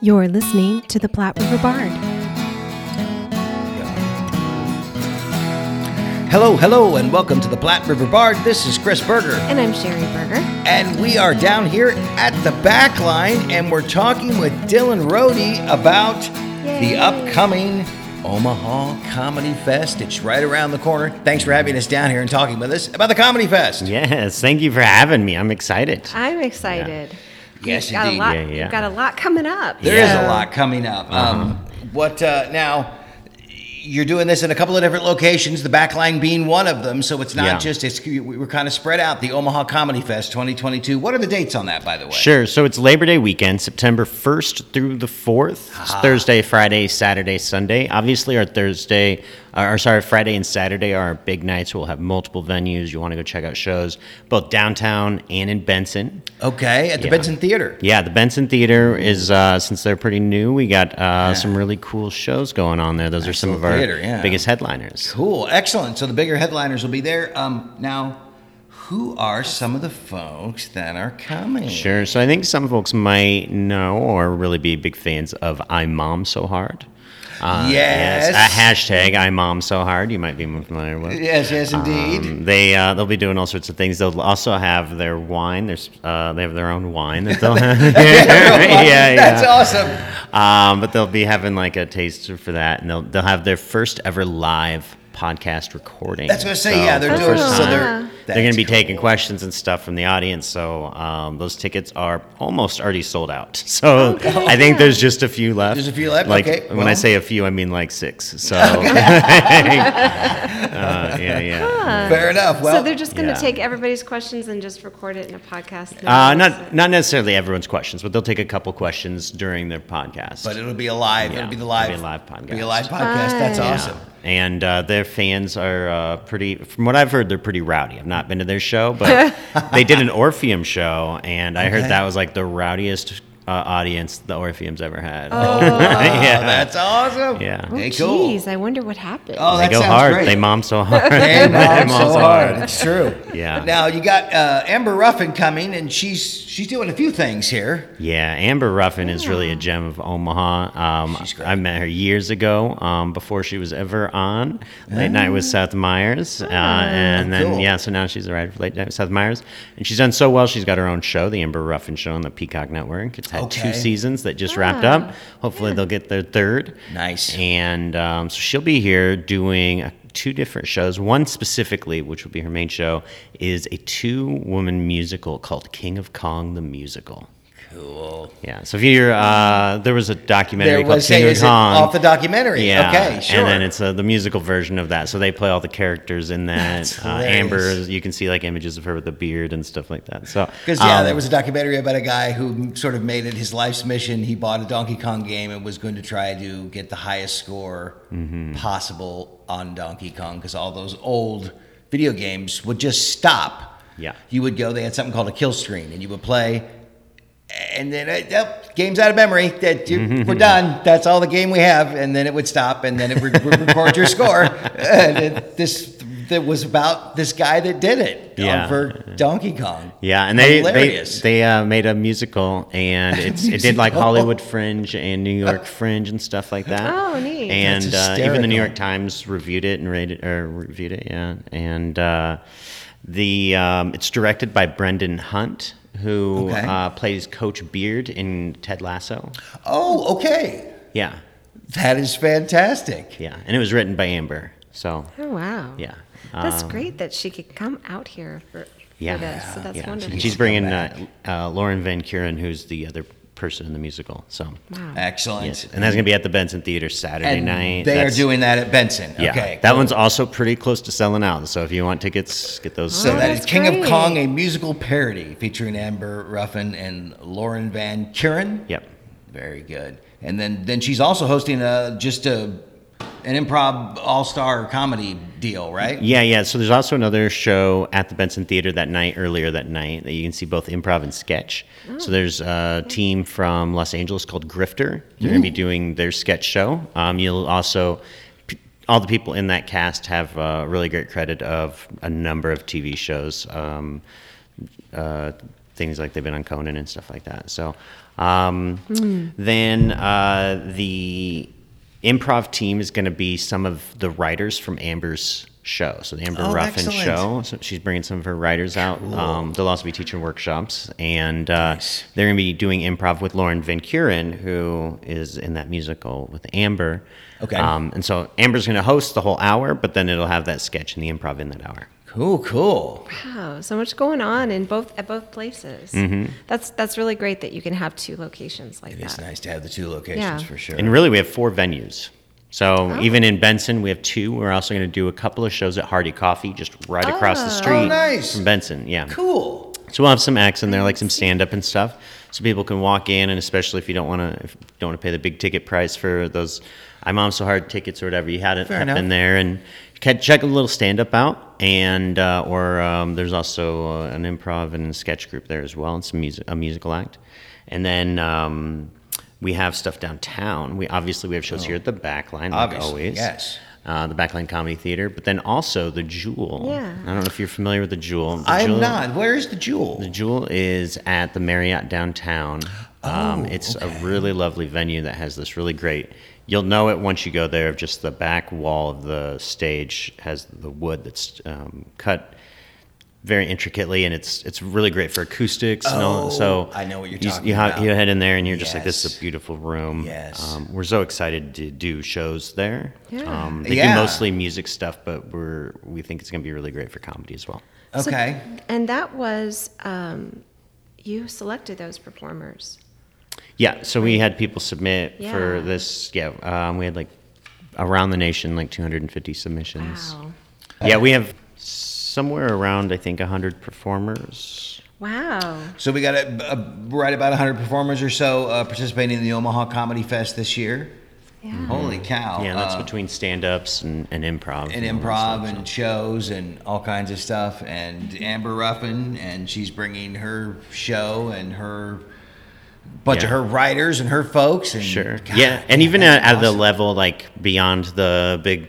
You're listening to the Platte River Bard. Hello, hello, and welcome to the Platte River Bard. This is Chris Berger, And I'm Sherry Berger. and we are down here at the back line, and we're talking with Dylan Rohde about Yay. the upcoming Omaha Comedy Fest. It's right around the corner. Thanks for having us down here and talking with us about the Comedy Fest. Yes, thank you for having me. I'm excited. I'm excited. Yes, We've got indeed. a lot. Yeah, yeah. We've got a lot coming up. There is so- a lot coming up. Uh-huh. Um, what uh, now? You're doing this in a couple of different locations. The backline being one of them, so it's not Yeah. just it's we we're kind of spread out. The Omaha Comedy Fest 2022. What are the dates on that, by the way? Sure. So it's Labor Day weekend, September 1st through the 4th. It's Thursday, Friday, Saturday, Sunday. Obviously, our Thursday, or sorry, Friday and Saturday are our big nights. We'll have multiple venues. You want to go check out shows both downtown and in Benson. Okay, at the Yeah. Benson Theater. Yeah, the Benson Theater is uh, since they're pretty new. We got uh, some really cool shows going on there. Those are some of our Theater, yeah. biggest headliners. Cool, excellent. So the bigger headliners will be there. Um, now, who are some of the folks that are coming? Sure. So I think some folks might know or really be big fans of I'm Mom So Hard. Uh, Yes. A hashtag I Mom So Hard. You might be familiar with. Yes, yes, indeed. Um, they uh, they'll be doing all sorts of things. They'll also have their wine. There's uh, they have their own wine that they'll yeah yeah. That's awesome. Um, but they'll be having like a taster for that, and they'll they'll have their first ever live podcast recording. That's what I say. yeah, they're for the doing. first So they're They're going to be taking questions and stuff from the audience, so um, those tickets are almost already sold out. So I think there's just a few left. There's a few left? Like Okay, when well. I say a few, I mean like six. So uh, yeah, yeah. Fair enough. Well, so they're just going to yeah. take everybody's questions and just record it in a podcast. Uh, not not necessarily everyone's questions, but they'll take a couple questions during their podcast. but it'll be a live. Yeah, it'll be the it'll live. be a live podcast. Be a live podcast. That's Fun. awesome. And uh, their fans are uh, pretty, from what I've heard, they're pretty rowdy. I've not been to their show, but they did an Orpheum show, and I Okay. heard that was like the rowdiest uh, audience the Orpheum's ever had. Oh, yeah. that's awesome. Yeah. Oh, Hey, cool. geez, I wonder what happened. Oh, they that go sounds hard. great. They mom so hard. Hey, They mom, so hard. It's true. Yeah. Now you got uh, Amber Ruffin coming, and she's she's doing a few things here. Yeah, Amber Ruffin is really a gem of Omaha. Um, She's great. I met her years ago, um, before she was ever on Late Night with Seth Meyers, uh, and then Ah. cool. yeah, so now she's a writer for Late Night with Seth Meyers, and she's done so well. She's got her own show, the Amber Ruffin Show, on the Peacock Network. It's had Okay. two seasons that just wrapped up. Hopefully, they'll get their third. Nice. And um, so she'll be here doing uh, two different shows. One specifically, which will be her main show, is a two-woman musical called King of Kong the Musical. Cool. Yeah. So if you're, uh, there was a documentary There called was King say, of is it Kong. off the documentary? yeah. Okay, sure. And then it's uh, the musical version of that. So they play all the characters in that. That's Uh. Amber, you can see like images of her with the beard and stuff like that. So Because yeah, um, there was a documentary about a guy who sort of made it his life's mission. He bought a Donkey Kong game and was going to try to get the highest score Mm-hmm. possible on Donkey Kong because all those old video games would just stop. Yeah. You would go. They had something called a kill screen, and you would play. And then, uh, yep, game's out of memory. That you, Mm-hmm. we're done. That's all the game we have. And then it would stop, and then it would, would record your score. And it, this that was about this guy that did it Yeah. for Donkey Kong. Yeah, and they they, Hilarious. they uh, made a musical, and it's it did like Hollywood Fringe and New York Fringe and stuff like that. Oh, neat. And uh, even the New. York Times reviewed it and rated or reviewed it, yeah. And uh, the um, it's directed by Brendan Hunt, who Okay. uh, plays Coach Beard in Ted Lasso. Oh, okay. Yeah, That is fantastic. yeah, and it was written by Amber. So Oh, wow. yeah. That's Um, great that she could come out here for, Yeah, for this. So that's yeah. wonderful. And she's bringing uh, uh, Lauren Van Kurin, who's the other person in the musical. So wow. Excellent. Yes, and that's gonna be at the Benson Theater Saturday And night. they That's- are doing that at Benson. Yeah, Okay. that cool. one's also pretty close to selling out. So if you want tickets, get those. So Oh, that is that's King great. of Kong, a musical parody featuring Amber Ruffin and Lauren Van Kurin. Yep. Very good. And then then she's also hosting a just a an improv all star comedy deal, right? Yeah, yeah. So there's also another show at the Benson Theater that night, earlier that night, that you can see both improv and sketch. So there's a team from Los Angeles called Grifter. They're going to be doing their sketch show. Um, you'll also, all the people in that cast have uh, really great credit of a number of TV shows. Um, uh, things like they've been on Conan and stuff like that. So um, then uh, the improv team is going to be some of the writers from Amber's show. So the Amber Oh, Ruffin excellent. show. So she's bringing some of her writers out. Um, they'll also be teaching workshops, and uh, Nice. they're going to be doing improv with Lauren Van Kurin, who is in that musical with Amber. Okay. Um, and so Amber's going to host the whole hour, but then it'll have that sketch and the improv in that hour. Cool, cool. Wow, so much going on in both at both places. Mm-hmm. That's that's really great that you can have two locations like It that. is nice to have the two locations Yeah. for sure. And really, we have four venues. So Oh. even in Benson, we have two. We're also going to do a couple of shows at Hardy Coffee, just right across the Oh. street Oh, nice. from Benson. Yeah. cool. So we'll have some acts in there, like some stand up and stuff, so people can walk in, and especially if you don't want to, if you don't want to pay the big ticket price for those "I Mom So Hard" tickets or whatever, you had it Fair up enough. in there, and you can check a little stand up out, and uh, or um, there's also uh, an improv and sketch group there as well, and some music, a musical act, and then. Um, we have stuff downtown. We obviously we have shows here at the Backline, like Oh. Obviously, always. yes. Uh, the Backline Comedy Theater, but then also the Jewel. Yeah. I don't know if you're familiar with the Jewel. The I'm Jewel- not. Where is the jewel? the Jewel is at the Marriott downtown. Um, Oh, it's okay. a really lovely venue that has this really great. You'll know it once you go there. Just the back wall of the stage has the wood that's um, cut very intricately, and it's it's really great for acoustics. and all. Oh, So I know what you're you, talking you, ha- about. you head in there, and you're just like, "This is a beautiful room." Yes. Um, we're so excited to do shows there. Yeah. Um, they Yeah. do mostly music stuff, but we're we think it's going to be really great for comedy as well. So- Okay. and that was um, you selected those performers. Yeah, so we had people submit Yeah. for this. Yeah, um, we had like around the nation like 250 submissions. Wow. Yeah, we have somewhere around I think 100 performers. Wow. So we got a, a, right about 100 performers or so uh, participating in the Omaha Comedy Fest this year. Yeah. Holy cow. Yeah, that's Uh, between stand-ups and, and improv. and all that improv stuff, and shows and all kinds of stuff. And Amber Ruffin, and she's bringing her show and her bunch of her writers and her folks. And Sure. God, yeah, and even at, at the level like beyond the big,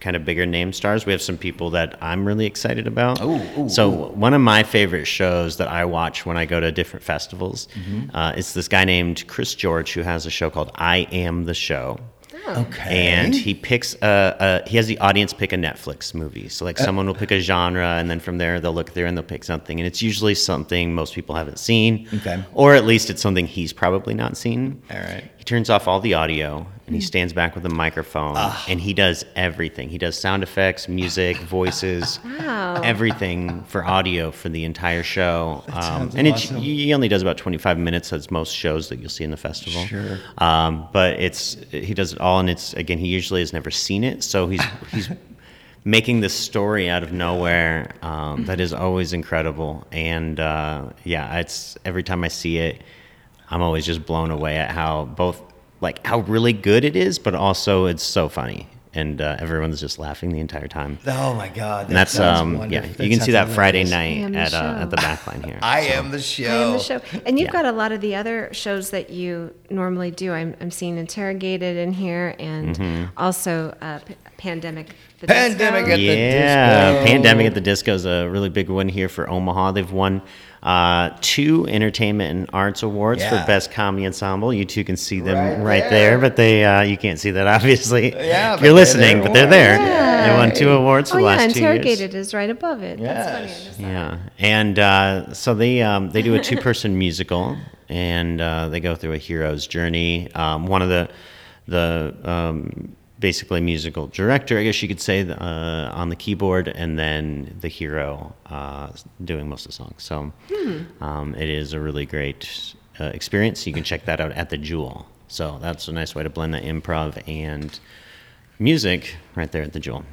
kind of bigger name stars, we have some people that I'm really excited about. Ooh, ooh, so ooh. one of my favorite shows that I watch when I go to different festivals Mm-hmm. uh, is this guy named Chris George who has a show called I Am the Show. Okay. And he picks a, a he has the audience pick a Netflix movie. So Uh, like someone will pick a genre, and then from there they'll look there and they'll pick something, and it's usually something most people haven't seen, Okay. or at least it's something he's probably not seen. All right. He turns off all the audio and he stands back with a microphone and he does everything. He does sound effects, music, voices, Wow. everything for audio for the entire show. Um, sounds and it's, awesome. he only does about 25 minutes, as most shows that you'll see in the festival. Sure. Um, but it's he does it all, and it's again he usually has never seen it, so he's he's making this story out of nowhere um, that is always incredible. And uh, yeah, it's every time I see it, I'm always just blown away at how both like how really good it is, but also it's so funny, and uh, everyone's just laughing the entire time. Oh my God. And that's um wonderful. yeah, you can see that Friday hilarious. night I am the at uh, at the backline here. I So- am the show. I am the show. And you've Yeah. got a lot of the other shows that you normally do. I'm, I'm seeing Interrogated in here and Mm-hmm. also uh, P- Pandemic. The Pandemic Disco. at the yeah, Disco. Pandemic at the Disco is a really big one here for Omaha. They've won uh, two entertainment and arts awards Yeah. for best comedy ensemble. You two can see them Right right, there. there. but they uh, you can't see that obviously. Yeah, if you're listening, but they're there. Yeah. They won two awards for Oh, the yeah, last two years. Interrogated is right above it. That's funny. Yes. Yeah, and uh, so they um, they do a two person musical, and uh, they go through a hero's journey. Um, one of the the um, basically musical director, I guess you could say, uh, on the keyboard, and then the hero uh, doing most of the songs. So um, it is a really great uh, experience. You can check that out at the Jewel. So that's a nice way to blend that improv and music right there at the Jewel.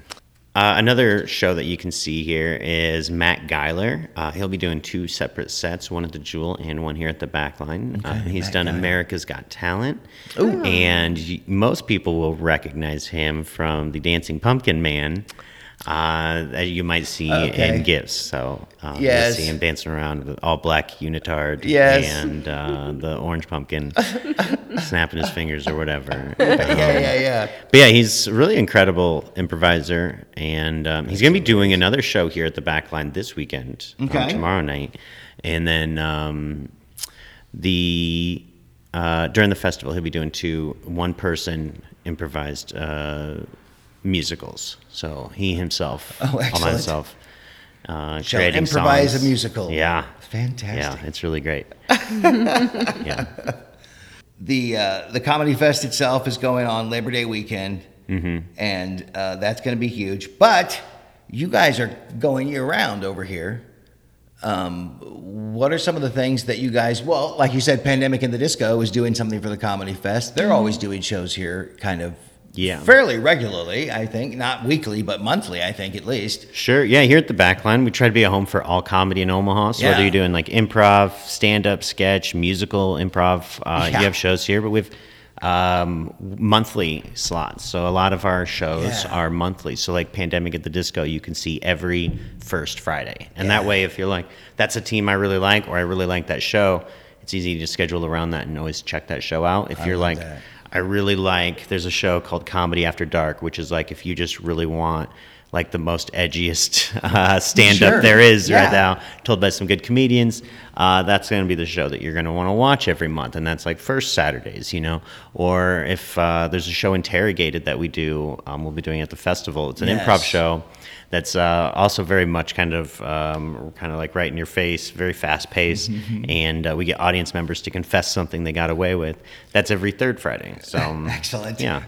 Uh, another show that you can see here is Matt Geiler. Uh, he'll be doing two separate sets, one at the Jewel and one here at the Backline. uh, he's Matt done Geiler. America's Got Talent, and y- most people will recognize him from the Dancing Pumpkin Man. Uh, that you might see Okay. in gifts. So um, Yes. you'll see him dancing around with all black unitard Yes. and uh, the orange pumpkin snapping his fingers or whatever. Yeah, yeah, yeah. But yeah, he's a really incredible improviser, and um, he's going to be doing another show here at the Backline this weekend, um, Okay. tomorrow night. and then um, the uh, during the festival he'll be doing two one person improvised uh, musicals. So he himself, Oh, all by himself, uh, Shall creating improvise songs. a musical. Yeah, Fantastic. Yeah, it's really great. yeah. the uh, the comedy fest itself is going on Labor Day weekend, Mm-hmm. and uh, that's going to be huge. But you guys are going year round over here. Um, what are some of the things that you guys? Well, like you said, Pandemic in the Disco is doing something for the comedy fest. They're always doing shows here, kind of. Yeah. Fairly regularly, I think. Not weekly, but monthly, I think at least. Sure. Yeah, here at the Backline, we try to be a home for all comedy in Omaha. So whether you're doing like improv, stand-up, sketch, musical, improv, uh, Yeah. you have shows here. But we've um, monthly slots. So a lot of our shows Yeah. are monthly. So like Pandemic at the Disco, you can see every first Friday, and Yeah. that way, if you're like, that's a team I really like, or I really like that show, it's easy to schedule around that and always check that show out. If I you're like, that. I really like. There's a show called Comedy After Dark, which is like if you just really want like the most edgiest uh, stand up Sure. there is Yeah. right now, told by some good comedians. Uh, that's going to be the show that you're going to want to watch every month, and that's like first Saturdays, you know. Or if uh, there's a show Interrogated that we do, um, we'll be doing at the festival. It's an Yes. improv show that's uh, also very much kind of um, kind of like right in your face, very fast paced, and uh, we get audience members to confess something they got away with. That's every third Friday. So um, Excellent. Yeah.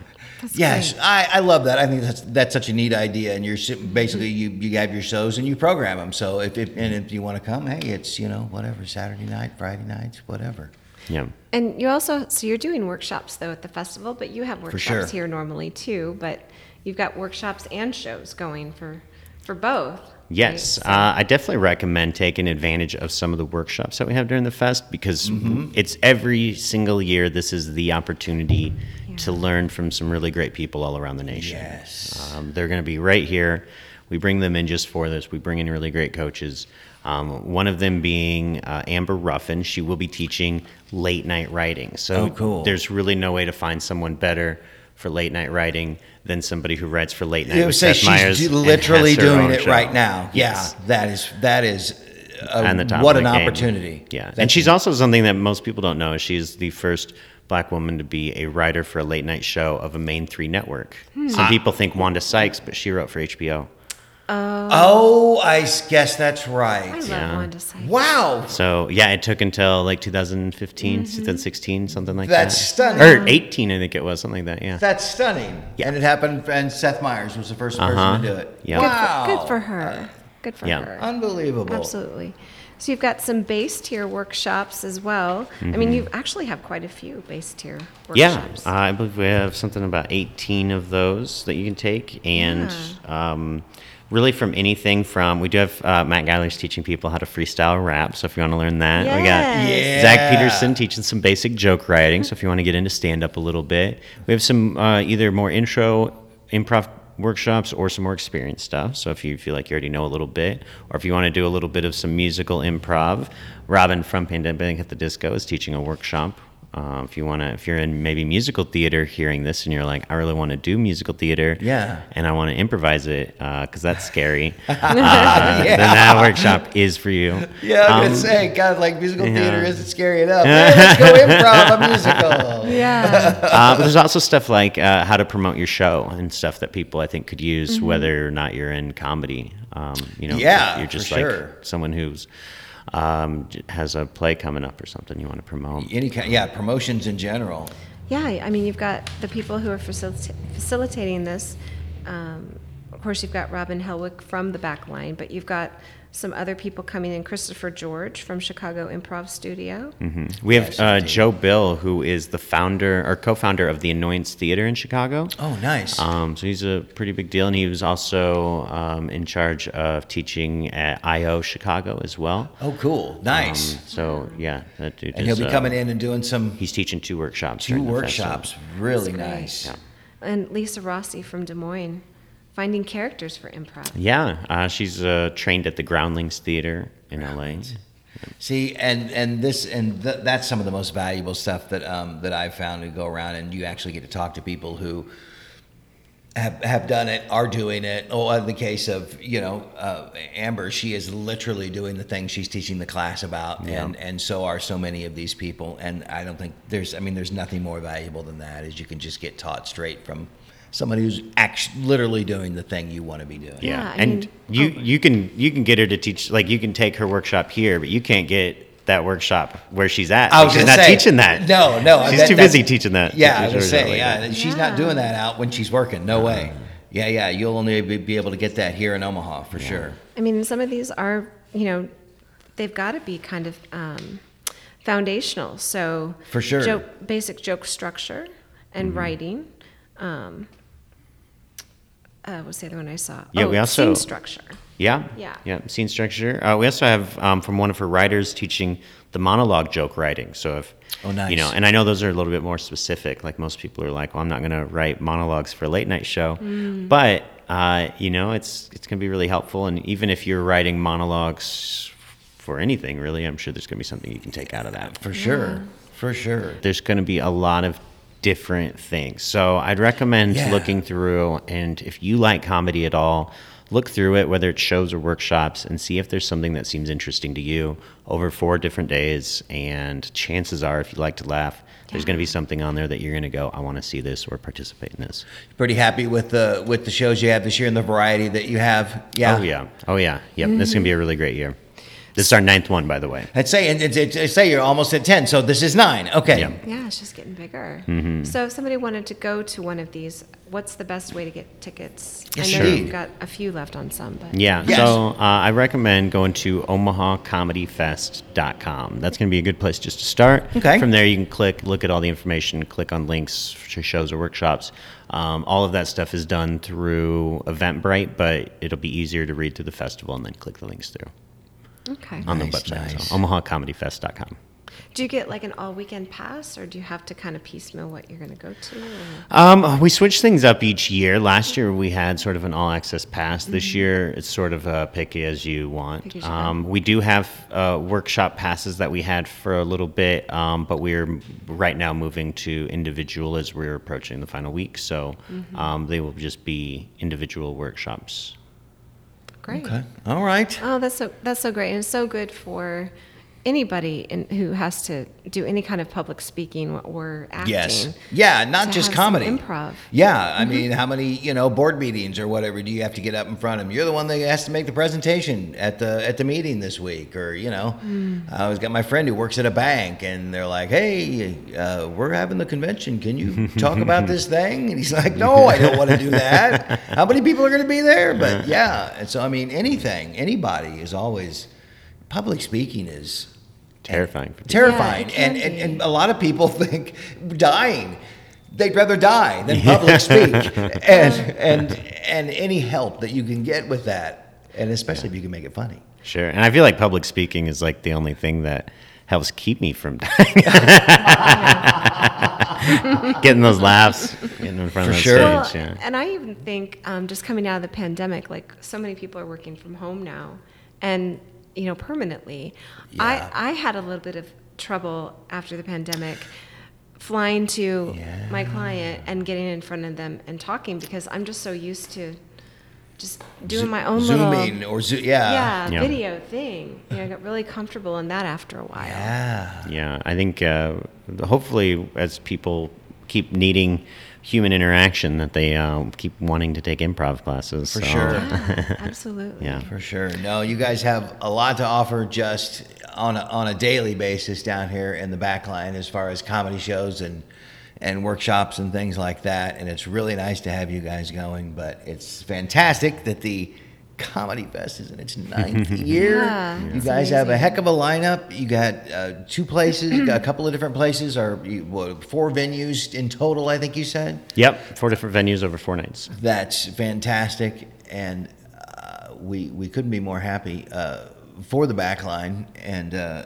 Yes, I, I love that. I think that's that's such a neat idea. And you're basically you you have your shows and you program them. So if, if and if you want to come, hey, it's you know whatever Saturday night, Friday nights, whatever. Yeah. And you also, so you're doing workshops though at the festival, but you have workshops sure. here normally too. But you've got workshops and shows going for for both. Yes, right? So- uh, I definitely recommend taking advantage of some of the workshops that we have during the fest because it's every single year. This is the opportunity to learn from some really great people all around the nation. Yes. um, they're going to be right here. We bring them in just for this. We bring in really great coaches. Um, one of them being uh, Amber Ruffin. She will be teaching late night writing. So Oh, cool. there's really no way to find someone better for late night writing than somebody who writes for late night. You say Seth she's literally doing it show. right now. Yes. Yeah, that is that is a, and the top what of an game. opportunity. Yeah, and she's also something that most people don't know. She's the first black woman to be a writer for a late night show of a main three network. Hmm. Some people think Wanda Sykes, but she wrote for HBO. Oh, I guess that's I right. love Yeah. Wanda Sykes. Wow, So yeah, it took until like 2015, 2016, something like That's that. That's stunning. Or 18, I think it was something like that. Yeah. that's stunning. Yeah. And it happened. And Seth Meyers was the 1st Uh-huh. person to do it. Yeah. Good, Wow, for, good for her. Good for Yeah. her. Unbelievable. Absolutely. So you've got some base tier workshops as well. I mean, you actually have quite a few base tier Mm-hmm. Yeah, uh, I believe we have something about 18 of those that you can take, and um, really from anything from we do have uh, Matt Geiler's teaching people how to freestyle rap. So if you want to learn that, we got Yeah. Zach Peterson teaching some basic joke writing. So if you want to get into stand up a little bit, we have some uh, either more intro improv workshops or some more experienced stuff. So if you feel like you already know a little bit, or if you want to do a little bit of some musical improv, Robin from Pandemic at the Disco is teaching a workshop. Uh, if you want to, if you're in maybe musical theater hearing this and you're like, I really want to do musical theater, Yeah. and I want to improvise it because that's scary, uh, then that workshop is for you. Yeah, I was Um, gonna say, God, like musical yeah. theater isn't scary enough. Hey, let's go improv a musical. yeah. uh, but there's also stuff like uh, how to promote your show and stuff that people I think could use, whether or not you're in comedy. Um, you know, Yeah, you're for just sure. like someone who's um, has a play coming up or something you want to promote. Any kind, yeah, promotions in general. Yeah, I mean, you've got the people who are facilita- facilitating this. Um, of course, you've got Robin Helwick from the back line, but you've got some other people coming in. Christopher George from Chicago Improv Studio. We have uh. Joe Bill, who is the founder or co-founder of the Annoyance Theater in Chicago. Oh, nice. Um, so he's a pretty big deal, and he was also um, in charge of teaching at IO Chicago as well. oh, cool. Nice. Um, so yeah, that dude and he'll be uh, coming in and doing some He's teaching two workshops. two during the festival. workshops. Really nice. Yeah. And Lisa Rossi from Des Moines, finding characters for improv. Yeah, uh, she's uh, trained at the Groundlings Theater in LA. See, and and this and th- that's some of the most valuable stuff that um, that I've found to go around, and you actually get to talk to people who have, have done it, are doing it. Oh, in the case of you know uh, Amber, she is literally doing the thing she's teaching the class about, Yeah. and and so are so many of these people. And I don't think there's, I mean, there's nothing more valuable than that. Is you can just get taught straight from somebody who's actually literally doing the thing you want to be doing. Yeah, Yeah, and mean- you oh. you can you can get her to teach like you can take her workshop here, but you can't get that workshop where she's at. I was she's gonna not say, teaching that. No, no, she's that- too busy teaching that. Yeah, I was that saying, later. yeah, she's not doing that out when she's working. No way. Yeah, yeah, you'll only be, be able to get that here in Omaha for sure. I mean, some of these are, you know, they've got to be kind of um, foundational. So For sure. Mm-hmm. joke, basic joke structure and writing. Um, uh, what's the other one I saw? Yeah, oh, we also- scene structure. Yeah. Yeah. Yeah. Scene structure. Uh, we also have um, from one of her writers teaching the monologue joke writing. So if Oh, nice. you know, and I know those are a little bit more specific. Like most people are like, well, I'm not going to write monologues for a late night show, Mm. but uh, you know, it's it's going to be really helpful. And even if you're writing monologues for anything, really, I'm sure there's going to be something you can take out of that. For sure. For sure. there's going to be a lot of different things. So I'd recommend Yeah. looking through, and if you like comedy at all, look through it, whether it's shows or workshops, and see if there's something that seems interesting to you over four different days. And chances are, if you like to laugh, there's going to be something on there that you're going to go, I want to see this or participate in this. Pretty happy with the with the shows you have this year and the variety that you have. Yeah. Oh, yeah. Oh, yeah. Yep. This is going to be a really great year. This is our ninth one, by the way. I'd say and it's, it's, it's say you're almost at ten, so this is nine. Okay. Yeah. Yeah, it's just getting bigger. Mm-hmm. So if somebody wanted to go to one of these, what's the best way to get tickets? Yes, I know indeed. you've got a few left on some, but Yeah. Yes. So uh, I recommend going to omahacomedyfest.com. That's going to be a good place just to start. Okay. From there, you can click, look at all the information, click on links to shows or workshops. Um, all of that stuff is done through Eventbrite, but it'll be easier to read through the festival and then click the links through okay. on Nice, the website. nice. So omahacomedyfest.com. Do you get like an all weekend pass, or do you have to kind of piecemeal what you're going to go to? Um, we switch things up each year. Last year we had sort of an all access pass. This Mm-hmm. year it's sort of uh, pick as you want. As you. Um, we do have uh, workshop passes that we had for a little bit, um, but we're right now moving to individual as we're approaching the final week. So Mm-hmm. um, they will just be individual workshops. Great. Okay. All right. Oh, that's so that's so great, and it's so good for anybody in, who has to do any kind of public speaking or acting. Yes. Yeah, not to just have some comedy. improv. Yeah, I mean, how many you know board meetings or whatever do you have to get up in front of them? You're the one that has to make the presentation at the at the meeting this week, or you know, I always got my friend who works at a bank, and they're like, "Hey, uh, we're having the convention. Can you talk about this thing?" And he's like, "No, I don't want to do that. How many people are going to be there?" But yeah, and so I mean, anything, anybody is always public speaking is Terrifying. For people. terrifying Yeah, and, and and a lot of people think dying they'd rather die than public speak and and and any help that you can get with that and especially if you can make it funny Sure. And I feel like public speaking is like the only thing that helps keep me from dying. Getting those laughs, getting in front For of the sure. Well, stage. Yeah. and I even think um, just coming out of the pandemic, like so many people are working from home now, and you know permanently. Yeah. I I had a little bit of trouble after the pandemic flying to my client and getting in front of them and talking because I'm just so used to just doing my own zooming little or zo- yeah yeah, Yeah. video thing. You know, I got really comfortable in that after a while. yeah Yeah, I think uh, hopefully as people keep needing human interaction, that they uh, keep wanting to take improv classes. For So, sure. Yeah, absolutely. Yeah. for sure no you guys have a lot to offer just on a, on a daily basis down here in the back line as far as comedy shows and and workshops and things like that and it's really nice to have you guys going but it's fantastic that the comedy fest is in its ninth year. Yeah, you it's guys have a heck of a lineup. You got uh, two places a couple of different places or you, what, four venues in total i think you said? Yep, four different venues over four nights. that's fantastic, and uh, we we couldn't be more happy uh, for the back line, and uh,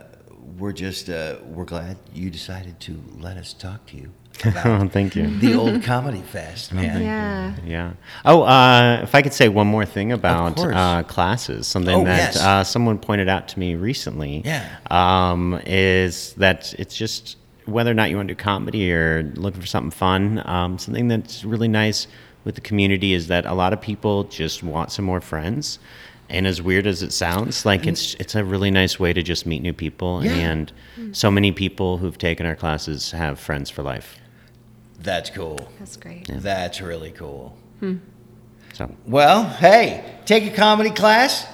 we're just uh, we're glad you decided to let us talk to you Oh, about thank you. the old comedy fest, man. Yeah. Yeah. Oh, uh, if I could say one more thing about uh, classes, something Oh, that yes. uh, someone pointed out to me recently. Yeah. Um, is that it's just whether or not you want to do comedy or looking for something fun, um, something that's really nice with the community is that a lot of people just want some more friends. And as weird as it sounds, like it's it's a really nice way to just meet new people. Yeah. And so many people who've taken our classes have friends for life. That's cool. That's great. That's really cool. So Well, hey, take a comedy class,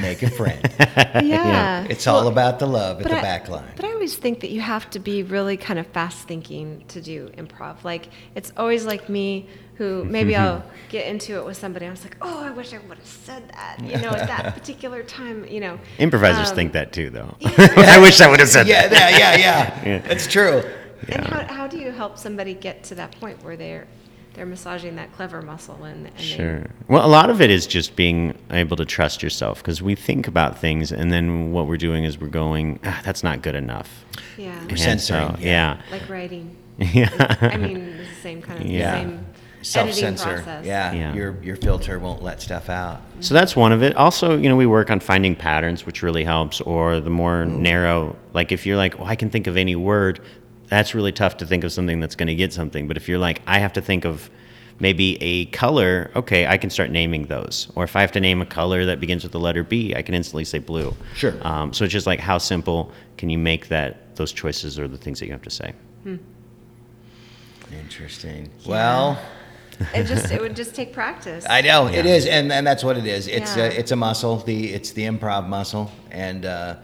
make a friend. Yeah. It's all about the love at the I- back line. But I always think that you have to be really kind of fast thinking to do improv. Like it's always like me who maybe I'll get into it with somebody. I was like, oh, I wish I would have said that. You know, at that particular time. You know. improvisers Um, think that too, though. I wish I would have said Yeah, that. yeah, yeah, yeah. Yeah. It's true. And how, how do you help somebody get to that point where they're they're massaging that clever muscle and, and Sure. Well, a lot of it is just being able to trust yourself because we think about things and then what we're doing is we're going, ah, that's not good enough. They, yeah. And censoring, so, yeah. Like writing. Yeah. I mean, it's the same kind of Yeah. the same editing Self-censor. process. Yeah, Yeah. Your your filter won't let stuff out. So that's one of it. Also, you know, we work on finding patterns, which really helps, or the more narrow, like if you're like, oh I can think of any word, that's really tough to think of something that's going to get something. But if you're like, I have to think of maybe a color, okay, I can start naming those. Or if I have to name a color that begins with the letter B, I can instantly say blue. Sure. Um, so it's just like, how simple can you make that, those choices or the things that you have to say? Interesting. Well, It just it would just take practice. I know it Yeah. is, and, and that's what it is. It's Yeah. a, it's a muscle. The it's the improv muscle, and uh,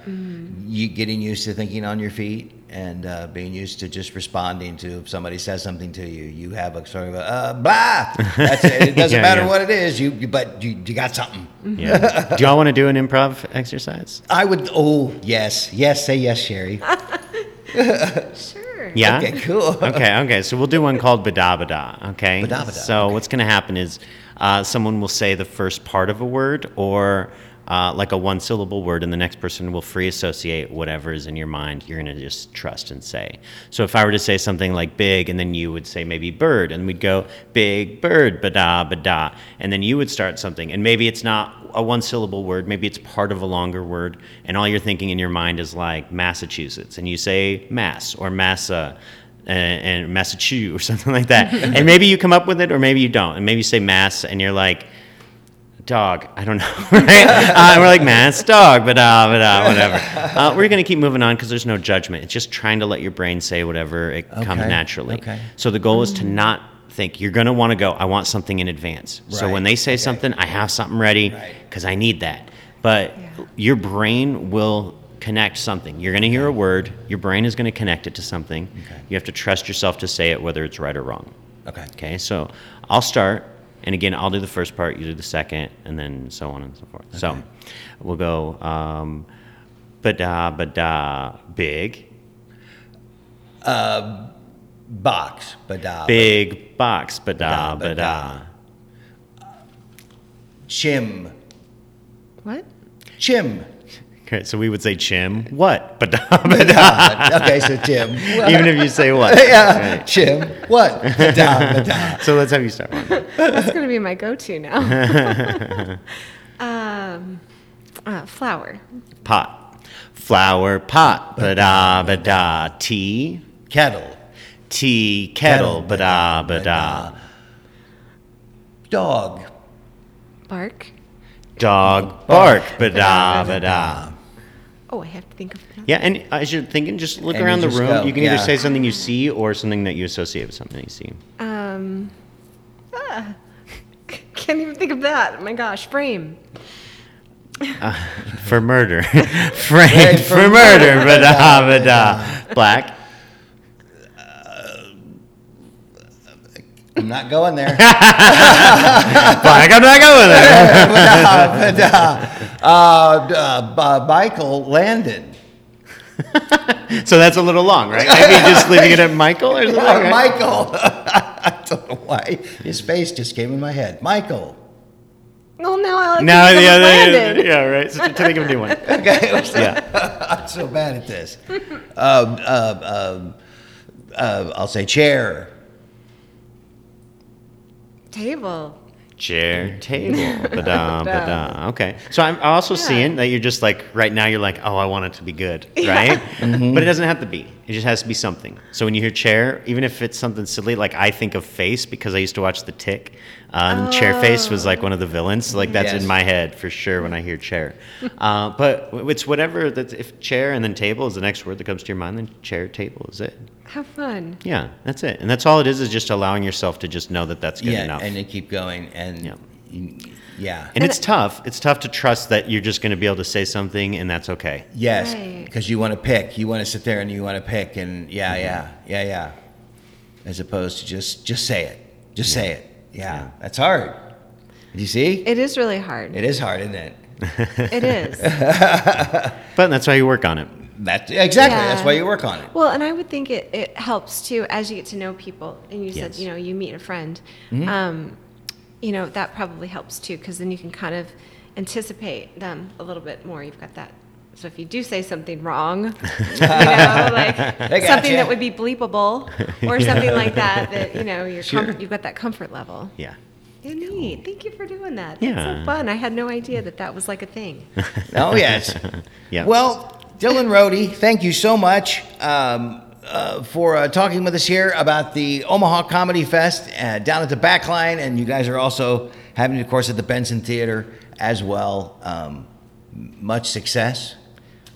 you getting used to thinking on your feet and uh, being used to just responding to if somebody says something to you. You have a sort of a uh, blah. That's it. It doesn't Yeah, matter yeah. what it is. You, you but you, you got something. Yeah. Do y'all want to do an improv exercise? I would. Oh yes, yes. Say yes, Sherry. sure. Yeah. Okay, cool. okay, okay. So we'll do one called Bada Bada. Okay. Bada Bada, So okay. what's going to happen is uh, someone will say the first part of a word or uh, like a one syllable word, and the next person will free associate whatever is in your mind. You're going to just trust and say. So if I were to say something like big, and then you would say maybe bird, and we'd go big bird, bada bada, and then you would start something, and maybe it's not a one syllable word, maybe it's part of a longer word, and all you're thinking in your mind is like Massachusetts, and you say mass or massa and, and Massachusetts or something like that. and maybe you come up with it, or maybe you don't. And maybe you say mass, and you're like, dog. I don't know. Right? uh, we're like man, it's dog, but uh, but uh, whatever. Uh, we're gonna keep moving on because there's no judgment. It's just trying to let your brain say whatever it comes naturally. okay. So the goal is to not think you're gonna want to go. I want something in advance. So when they say okay. something, I have something ready Right. because I need that. But Yeah. your brain will connect something. You're going to hear a word, your brain is going to connect it to something. Okay. You have to trust yourself to say it, whether it's right or wrong. Okay. Okay, so I'll start, and again, I'll do the first part, you do the second, and then so on and so forth. So we'll go um, bada bada big, Box. Bada. big box Bada, bada bada. bada. Chim. What? Chim. Okay, so we would say chim. What? Bada bada. Bada. okay, so Chim. Even if you say what. yeah. Right. Chim. What? Bada, bada. So let's have you start one. That's going to be my go-to now. um, uh, flower. Pot. Flower pot. Bada uh, bada. Uh, tea. Kettle. Tea. Kettle. Bada bada. Uh, dog. Bark. Dog. Bark. Bada bada. Oh, I have to think of that. Yeah, and as you're thinking, just look And around the room. go, You can yeah. either say something you see or something that you associate with something you see. Um, ah, can't even think of that. Oh my gosh, frame. For murder. Framed Framed for for murder. murder. Bada bada. Black. I'm not going there. Black. I'm not going there. Bada, bada. Uh, uh, uh, Michael Landon. So that's a little long, right? Maybe just leaving it at Michael or something. Uh, right? Michael. I don't know why. His face just came in my head. Michael. Well, now I like No, to think yeah, of yeah, Landon. yeah, right. So to think of a new one. Okay. Yeah. I'm so bad at this. Um, um, um, uh, I'll say chair. Table. chair, table. But but uh, okay. So I'm also seeing that you're just like right now. You're like, oh, I want it to be good, right? But it doesn't have to be. It just has to be something. So when you hear chair, even if it's something silly, like I think of face because I used to watch The Tick, and chair face was like one of the villains. Like that's Yes. in my head for sure when I hear chair. Uh, but it's whatever. That if chair and then table is the next word that comes to your mind, then chair, table is it. How fun. Yeah, that's it. And that's all it is, is just allowing yourself to just know that that's good yeah, enough. and to keep going, and Yeah. you- yeah, And it's tough. It's tough to trust that you're just going to be able to say something and that's okay. yes, Right. because you want to pick, you want to sit there and you want to pick, and yeah, Mm-hmm. yeah, yeah, yeah, as opposed to just just say it, just say it. Yeah, that's hard. You see, It is really hard. it is hard, isn't it? It is. But that's why you work on it. That's exactly. That's why you work on it. Well, and I would think it, it helps too as you get to know people. And you said, you know, you meet a friend. Mm-hmm. Um, you know, that probably helps too, because then you can kind of anticipate them a little bit more. You've got that. So if you do say something wrong, you know, like something ya. that would be bleepable or something like that, that, you know, you're Sure. com- you've got that comfort level. Yeah. Yeah, neat. Thank you for doing that. That's Yeah. so fun. I had no idea that that was like a thing. Oh yes. Yeah. Well, Dylan Rohde, thank you so much um, uh, for uh, talking with us here about the Omaha Comedy Fest uh, down at the Backline, and you guys are also having, it, of course, at the Benson Theater as well. Um, much success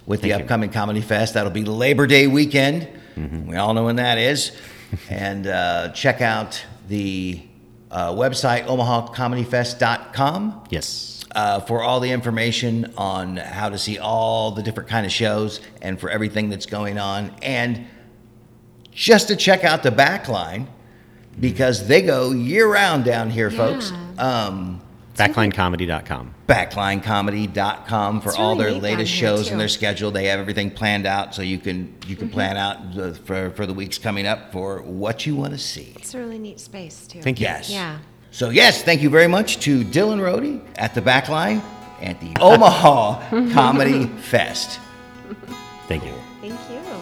with the Thank you. upcoming Comedy Fest. That'll be Labor Day weekend. We all know when that is. and uh, check out the uh, website omahacomedyfest.com Yes. uh, for all the information on how to see all the different kind of shows and for everything that's going on and just to check out the back line because they go year round down here folks um, Backlinecomedy.com. backlinecomedy.com for It's all really their latest shows and their schedule they have everything planned out so you can you can mm-hmm. plan out the, for, for the weeks coming up for what you want to see It's a really neat space too. Thank you. yes Yeah. so yes thank you very much to dylan Rohde at the backline at the oh. omaha comedy fest Thank you. Thank you.